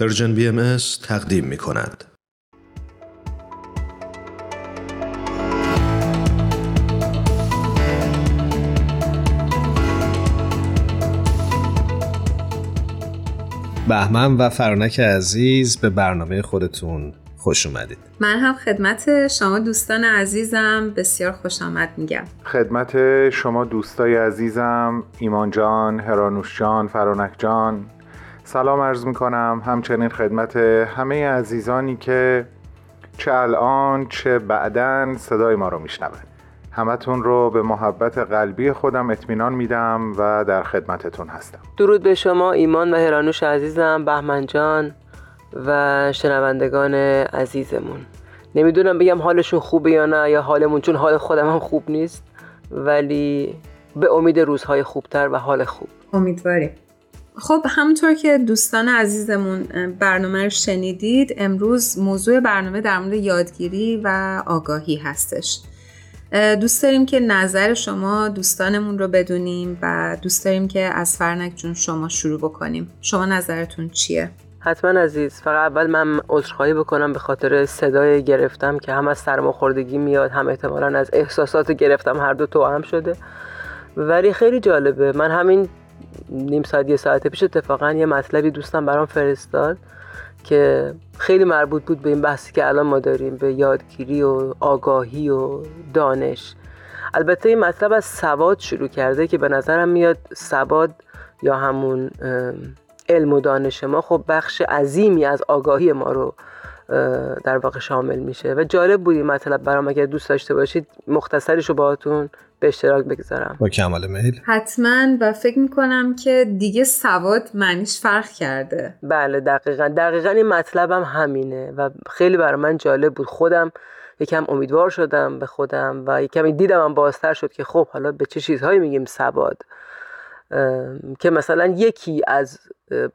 پرژن بی ام تقدیم می کند. بهمن و فرانک عزیز به برنامه خودتون خوش اومدید. من هم خدمت شما دوستان عزیزم بسیار خوش آمد میگم. خدمت شما دوستای عزیزم ایمان جان، هرانوش جان، فرانک جان. سلام عرض می‌کنم. همچنین خدمت همه عزیزانی که چه الان چه بعدا صدای ما رو میشنوند همتون رو به محبت قلبی خودم اطمینان میدم و در خدمتتون هستم. درود به شما ایمان و هرانوش عزیزم بهمن جان و شنوندگان عزیزمون. نمی‌دونم بگم حالشون خوبه یا نه یا حالمون چون حال خودم هم خوب نیست ولی به امید روزهای خوبتر و حال خوب. امیدواریم. خب همونطور که دوستان عزیزمون برنامه رو شنیدید امروز موضوع برنامه در مورد یادگیری و آگاهی هستش. دوست داریم که نظر شما دوستانمون رو بدونیم و دوست داریم که از فرنک جون شما شروع بکنیم. شما نظرتون چیه؟ حتما عزیز فقط اول من عذرخواهی بکنم به خاطر صدای گرفتم که هم از سرماخوردگی میاد هم احتمالا از احساسات گرفتم هر دو تو هم شده. ولی خیلی جالبه من همین نیم ساعت یه ساعت پیش اتفاقا یه مطلبی دوستم برام فرستاد که خیلی مربوط بود به این بحثی که الان ما داریم به یادگیری و آگاهی و دانش. البته این مطلب از سواد شروع کرده که به نظرم میاد سواد یا همون علم و دانش ما خب بخش عظیمی از آگاهی ما رو در واقع شامل میشه. و جالب بود این مطلب برام اگر دوست داشته باشید مختصرش رو باهاتون به اشتراک بگذارم. با کمال میل. حتما و فکر می‌کنم که دیگه سواد معنیش فرق کرده. بله دقیقا. دقیقا این مطلبم هم همینه و خیلی برای من جالب بود. خودم یکم امیدوار شدم به خودم و یکم دیدم هم بازتر شد که خب حالا به چه چیزهایی میگیم سواد. که مثلا یکی از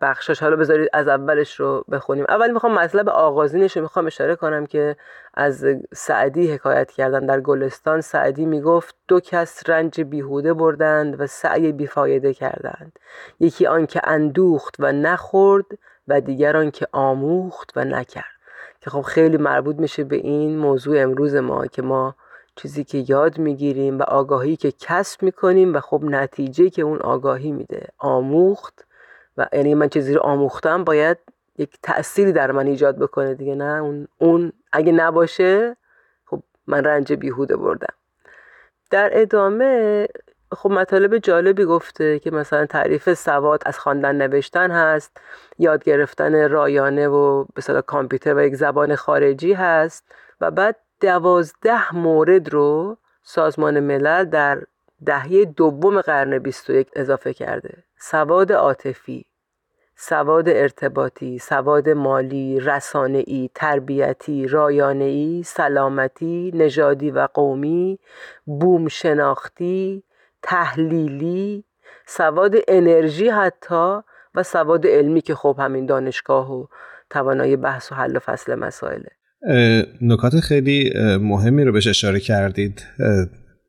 بخشش حالا بذارید از اولش رو بخونیم. اول می‌خوام مطلب آغازینش رو می‌خوام اشاره کنم که از سعدی حکایت کردن. در گلستان سعدی می‌گفت دو کس رنج بیهوده بردند و سعی بیفایده کردند. یکی آن که اندوخت و نخورد و دیگر آن که آموخت و نکرد. که خب خیلی مربوط میشه به این موضوع امروز ما که ما چیزی که یاد می‌گیریم و آگاهی که کسب می‌کنیم و خب نتیجه که اون آگاهی میده. آموخت و یعنی من چیزی رو آموختم باید یک تأثیری در من ایجاد بکنه دیگه نه اون, اون اگه نباشه خب من رنج بیهوده بردم. در ادامه خب مطالب جالبی گفته که مثلا تعریف سواد از خواندن نوشتن هست یاد گرفتن رایانه و به کامپیوتر و یک زبان خارجی هست و بعد دوازده مورد رو سازمان ملل در دهه دوم قرن 21 اضافه کرده. سواد عاطفی سواد ارتباطی، سواد مالی، رسانه‌ای، تربیتی، رایانه‌ای، سلامتی، نژادی و قومی، بوم شناختی، تحلیلی، سواد انرژی حتی و سواد علمی که خب همین دانشگاه و توانایی بحث و حل و فصل مسائله. نکات خیلی مهمی رو بهش اشاره کردید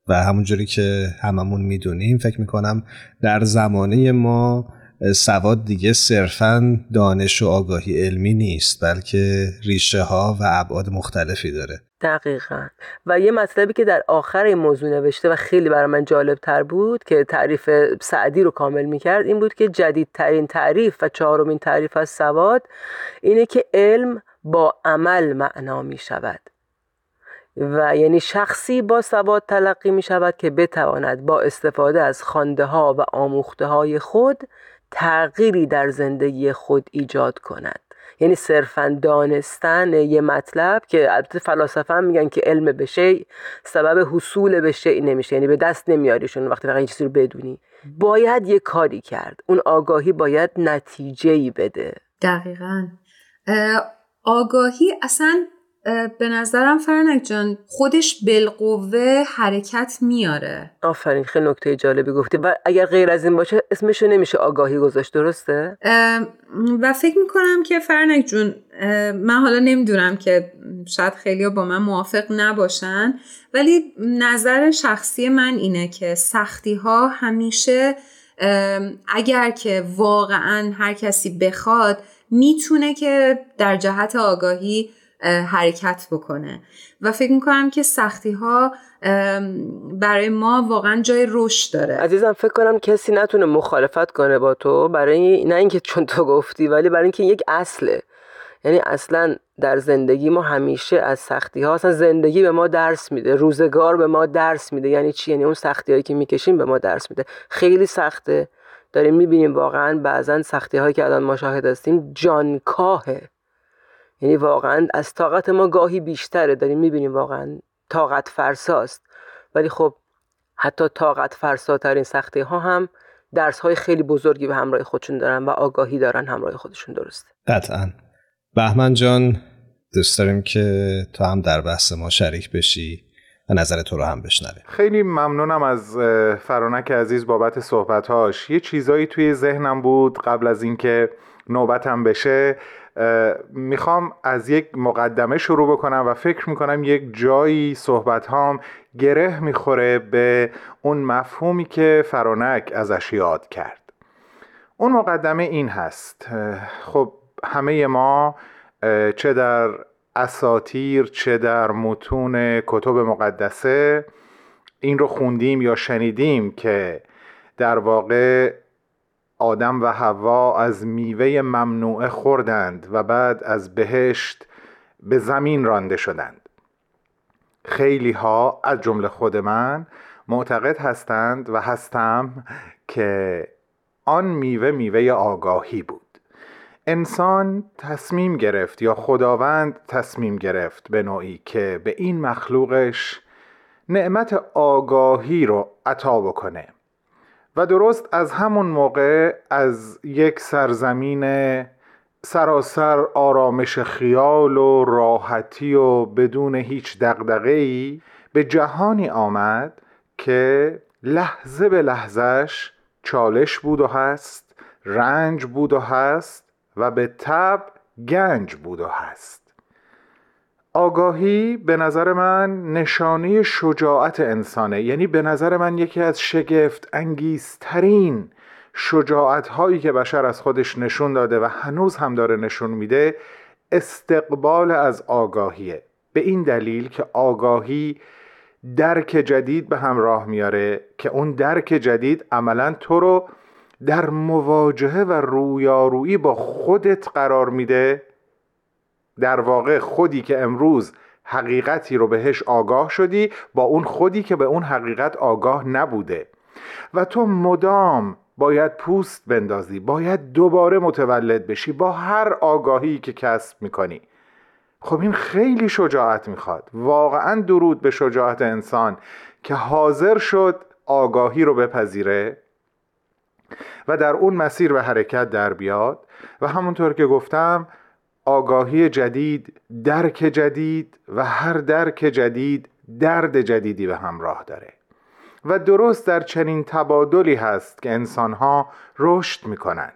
و همونجوری که هممون می‌دونیم فکر می‌کنم در زمانه ما سواد دیگه صرفا دانش و آگاهی علمی نیست بلکه ریشه ها و ابعاد مختلفی داره. دقیقا. و یه مطلبی که در آخر این موضوع نوشته و خیلی برای من جالب تر بود که تعریف سعدی رو کامل می‌کرد این بود که جدیدترین تعریف و چهارمین تعریف از سواد اینه که علم با عمل معنا می شود. و یعنی شخصی با سواد تلقی می شود که بتواند با استفاده از خانده ها و آموخته های خود تغییری در زندگی خود ایجاد کند. یعنی صرفا دانستن یه مطلب که البته فلاسفه هم میگن که علم به شی سبب حصول به شی نمیشه. یعنی به دست نمیاریشون وقتی فقط چیزی رو بدونی. باید یه کاری کرد. اون آگاهی باید نتیجه ای بده. دقیقا. آگاهی اصلا به نظرم فرنک جان خودش بالقوه حرکت میاره. آفرین خیلی نکته جالبی گفتی. و اگر غیر از این باشه اسمشو نمیشه آگاهی گذاشت درسته؟ و فکر می‌کنم که فرنک جون من حالا نمی‌دونم که شاید خیلی با من موافق نباشن ولی نظر شخصی من اینه که سختی ها همیشه اگر که واقعا هر کسی بخواد می‌تونه که در جهت آگاهی حرکت بکنه. و فکر می‌کنم که سختی ها برای ما واقعا جای رشد داره. عزیزم فکر کنم کسی نتونه مخالفت کنه با تو برای نه اینکه چون تو گفتی ولی برای اینکه یک اصله. یعنی اصلا در زندگی ما همیشه از سختی ها اصلا زندگی به ما درس میده روزگار به ما درس میده. یعنی چی؟ یعنی اون سختی هایی که می‌کشیم به ما درس میده. خیلی سخته. داریم می‌بینیم واقعا بعضا سختی هایی که الان ما شاهد هستیم جانکاهه. یعنی واقعا از طاقت ما گاهی بیشتره داریم می‌بینیم واقعا طاقت فرساست. ولی خب حتی طاقت فرساترین سختی ها هم درس های خیلی بزرگی به همراه خودشون دارن و آگاهی دارن همراه خودشون درسته؟ قطعا. بهمن جان دوست داریم که تو هم در بحث ما شریک بشی. نظر تو رو هم بشنویم خیلی ممنونم از فرانک عزیز بابت صحبتهاش. یه چیزایی توی ذهنم بود قبل از اینکه نوبتم بشه. می‌خوام از یک مقدمه شروع بکنم و فکر می‌کنم یک جایی صحبت هام گره می‌خوره به اون مفهومی که فرانک ازش یاد کرد. اون مقدمه این هست. خب همه ما چه در اساتیر چه در متون کتب مقدسه این رو خوندیم یا شنیدیم که در واقع آدم و حوا از میوه ممنوعه خوردند و بعد از بهشت به زمین رانده شدند. خیلی ها از جمله خود من معتقد هستند و هستم که آن میوه میوه آگاهی بود. انسان تصمیم گرفت یا خداوند تصمیم گرفت به نوعی که به این مخلوقش نعمت آگاهی رو عطا بکنه. و درست از همون موقع از یک سرزمین سراسر آرامش خیال و راحتی و بدون هیچ دقدقهی به جهانی آمد که لحظه به لحظهش چالش بود و هست رنج بود و هست و به تب گنج بود و هست. آگاهی به نظر من نشانه شجاعت انسانه. یعنی به نظر من یکی از شگفت انگیزترین شجاعت هایی که بشر از خودش نشون داده و هنوز هم داره نشون میده استقبال از آگاهیه. به این دلیل که آگاهی درک جدید به همراه میاره که اون درک جدید عملا تو رو در مواجهه و رویارویی با خودت قرار میده در واقع خودی که امروز حقیقتی رو بهش آگاه شدی با اون خودی که به اون حقیقت آگاه نبوده. و تو مدام باید پوست بندازی باید دوباره متولد بشی با هر آگاهی که کسب می‌کنی. خب این خیلی شجاعت می‌خواد. واقعا درود به شجاعت انسان که حاضر شد آگاهی رو بپذیره. و در اون مسیر به حرکت در بیاد. و همونطور که گفتم آگاهی جدید درک جدید و هر درک جدید درد جدیدی به همراه داره. و درست در چنین تبادلی هست که انسانها رشد می‌کنن.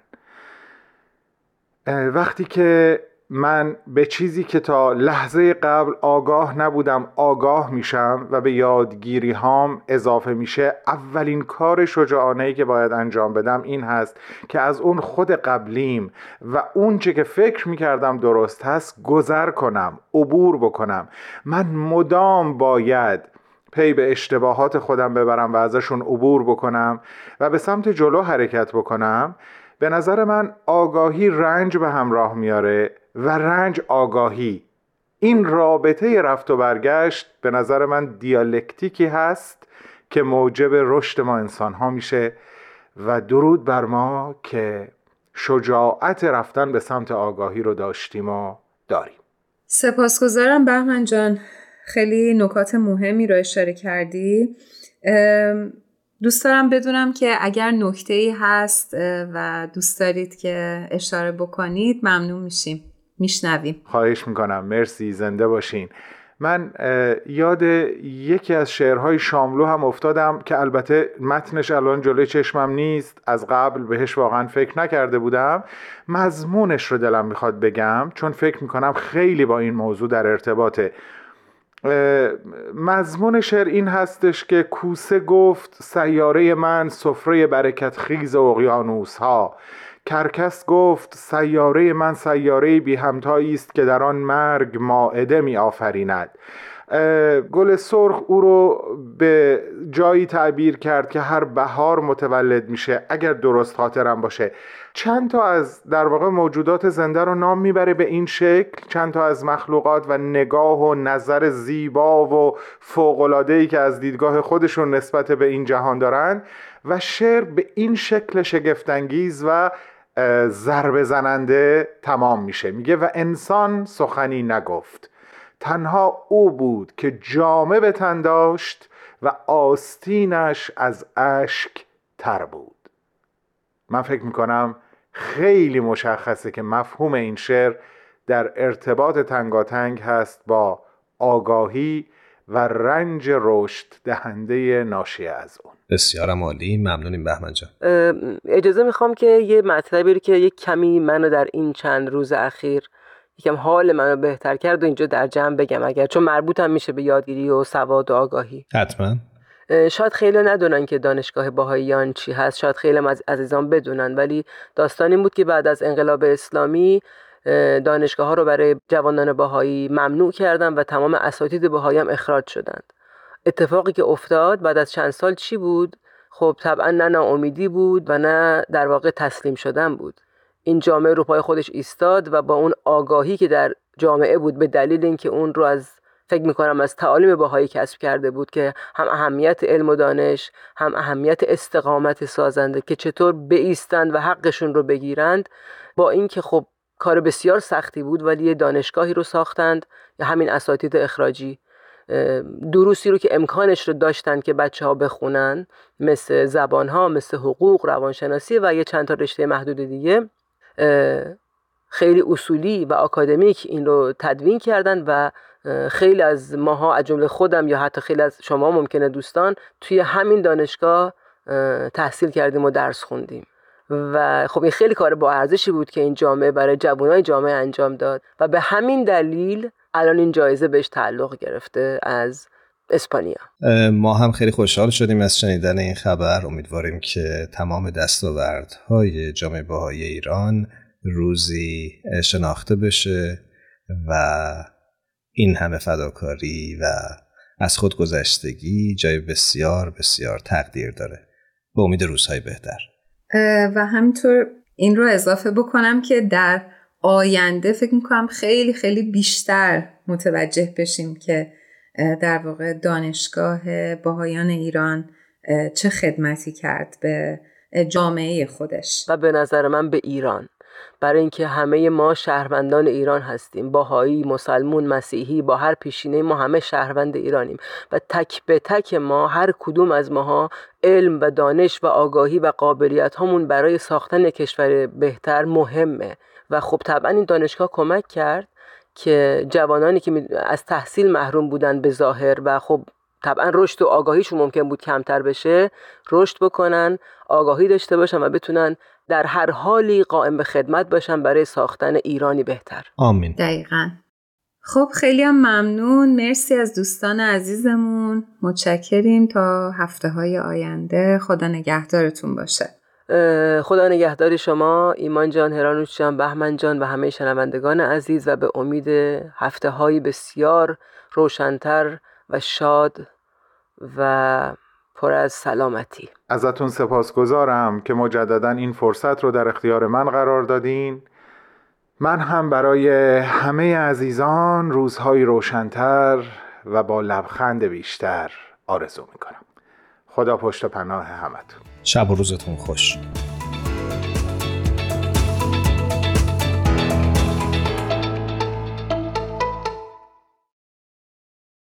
وقتی که من به چیزی که تا لحظه قبل آگاه نبودم آگاه میشم و به یادگیری هام اضافه میشه اولین کار شجاعانه ای که باید انجام بدم این هست که از اون خود قبلیم و اون چه که فکر می‌کردم درست هست گذر کنم عبور بکنم. من مدام باید پی به اشتباهات خودم ببرم و ازشون عبور بکنم و به سمت جلو حرکت بکنم. به نظر من آگاهی رنج به همراه میاره و رنج آگاهی. این رابطه رفت و برگشت به نظر من دیالکتیکی هست که موجب رشد ما انسان ها میشه و درود بر ما که شجاعت رفتن به سمت آگاهی رو داشتیم و داریم. سپاسگزارم بهمن جان. خیلی نکات مهمی رو اشاره کردی. دوست دارم بدونم که اگر نکته ای هست و دوست دارید که اشاره بکنید ممنون میشیم. میشنویم. خواهش می‌کنم. مرسی. زنده باشین. من یاد یکی از شعرهای شاملو هم افتادم که البته متنش الان جلوی چشمم نیست. از قبل بهش واقعا فکر نکرده بودم. مضمونش رو دلم می‌خواد بگم چون فکر می‌کنم خیلی با این موضوع در ارتباطه. مضمون شعر این هستش که کوسه گفت سیاره من سفره برکت خیز اقیانوس ها کرکس گفت سیاره من سیاره بی همتایی است که در آن مرگ ماعده می آفریند گل سرخ او رو به جایی تعبیر کرد که هر بهار متولد میشه اگر درست خاطرم باشه. چند تا از در واقع موجودات زنده رو نام می‌بره به این شکل؟ چند تا از مخلوقات و نگاه و نظر زیبا و فوقلادهی که از دیدگاه خودشون نسبت به این جهان دارن و شعر به این شکل شگفتانگیز و ضربه زننده تمام میشه. میگه و انسان سخنی نگفت. تنها او بود که جامه به تن داشت و آستینش از اشک تر بود. من فکر می‌کنم خیلی مشخصه که مفهوم این شعر در ارتباط تنگاتنگ هست با آگاهی و رنج رشد دهنده ناشی از اون. بسیارم عالی ممنونیم بهمن جان. اجازه می‌خوام که یه مطلبی رو که یه کمی منو در این چند روز اخیر یکم حال منو بهتر کرد و اینجا در جمع بگم اگر چون مربوطم میشه به یادگیری و سواد و آگاهی. حتما. شاید خیلی ندونن که دانشگاه باهاییان چی هست شاید خیلی از عزیزان بدونن ولی داستان این بود که بعد از انقلاب اسلامی دانشگاه ها رو برای جوانان باهایی ممنوع کردن و تمام اساتید باهایی هم اخراج شدند. اتفاقی که افتاد بعد از چند سال چی بود؟ خب طبعا نه ناامیدی بود و نه در واقع تسلیم شدن بود. این جامعه رو پای خودش ایستاد و با اون آگاهی که در جامعه بود به دلیل اینکه اون رو از فکر می‌کنم از تعالیم باهایی کسب کرده بود که هم اهمیت علم و دانش هم اهمیت استقامت سازنده که چطور بیستند و حقشون رو بگیرند با اینکه خب کار بسیار سختی بود ولی یه دانشگاهی رو ساختند یا همین اساتید اخراجی دروسی رو که امکانش رو داشتن که بچه ها بخونن مثل زبان ها مثل حقوق روانشناسی و یه چند تا رشته محدود دیگه. خیلی اصولی و آکادمیک این رو تدوین کردن و خیلی از ماها از جمله خودم یا حتی خیلی از شما ممکنه دوستان توی همین دانشگاه تحصیل کردیم و درس خوندیم. و خب این خیلی کار با ارزشی بود که این جامعه برای جوانای جامعه انجام داد و به همین دلیل الان این جایزه بهش تعلق گرفته از اسپانیا. ما هم خیلی خوشحال شدیم از شنیدن این خبر. امیدواریم که تمام دستاوردهای جامعه باهای ایران روزی شناخته بشه و این همه فداکاری و از خود گذشتگی جای بسیار بسیار تقدیر داره. به امید روزهای بهتر. و همینطور این رو اضافه بکنم که در آینده فکر می‌کنم خیلی خیلی بیشتر متوجه بشیم که در واقع دانشگاه باهایان ایران چه خدمتی کرد به جامعه خودش؟ و به نظر من به ایران. برای اینکه همه ما شهروندان ایران هستیم باهایی مسلمون مسیحی با هر پیشینه ما همه شهروند ایرانیم. و تک به تک ما هر کدوم از ماها علم و دانش و آگاهی و قابلیت هامون برای ساختن کشور بهتر مهمه. و خب طبعا این دانشگاه کمک کرد. که جوانانی که از تحصیل محروم بودن به ظاهر و خب طبعا رشد و آگاهیشون ممکن بود کمتر بشه رشد بکنن آگاهی داشته باشن و بتونن در هر حالی قائم به خدمت باشن برای ساختن ایرانی بهتر. آمین. دقیقا. خب خیلی هم ممنون. مرسی از دوستان عزیزمون. متشکریم. تا هفته های آینده. خدا نگهدارتون باشه. خدا نگهداری شما ایمان جان هرانوش جان بهمن جان و همه شنوندگان عزیز و به امید هفته های بسیار روشنتر و شاد و پر از سلامتی. ازتون سپاسگزارم که مجددا این فرصت رو در اختیار من قرار دادین. من هم برای همه عزیزان روزهای روشنتر و با لبخند بیشتر آرزو می‌کنم. خدا پشت پناه همتون. شب و روزتون خوش.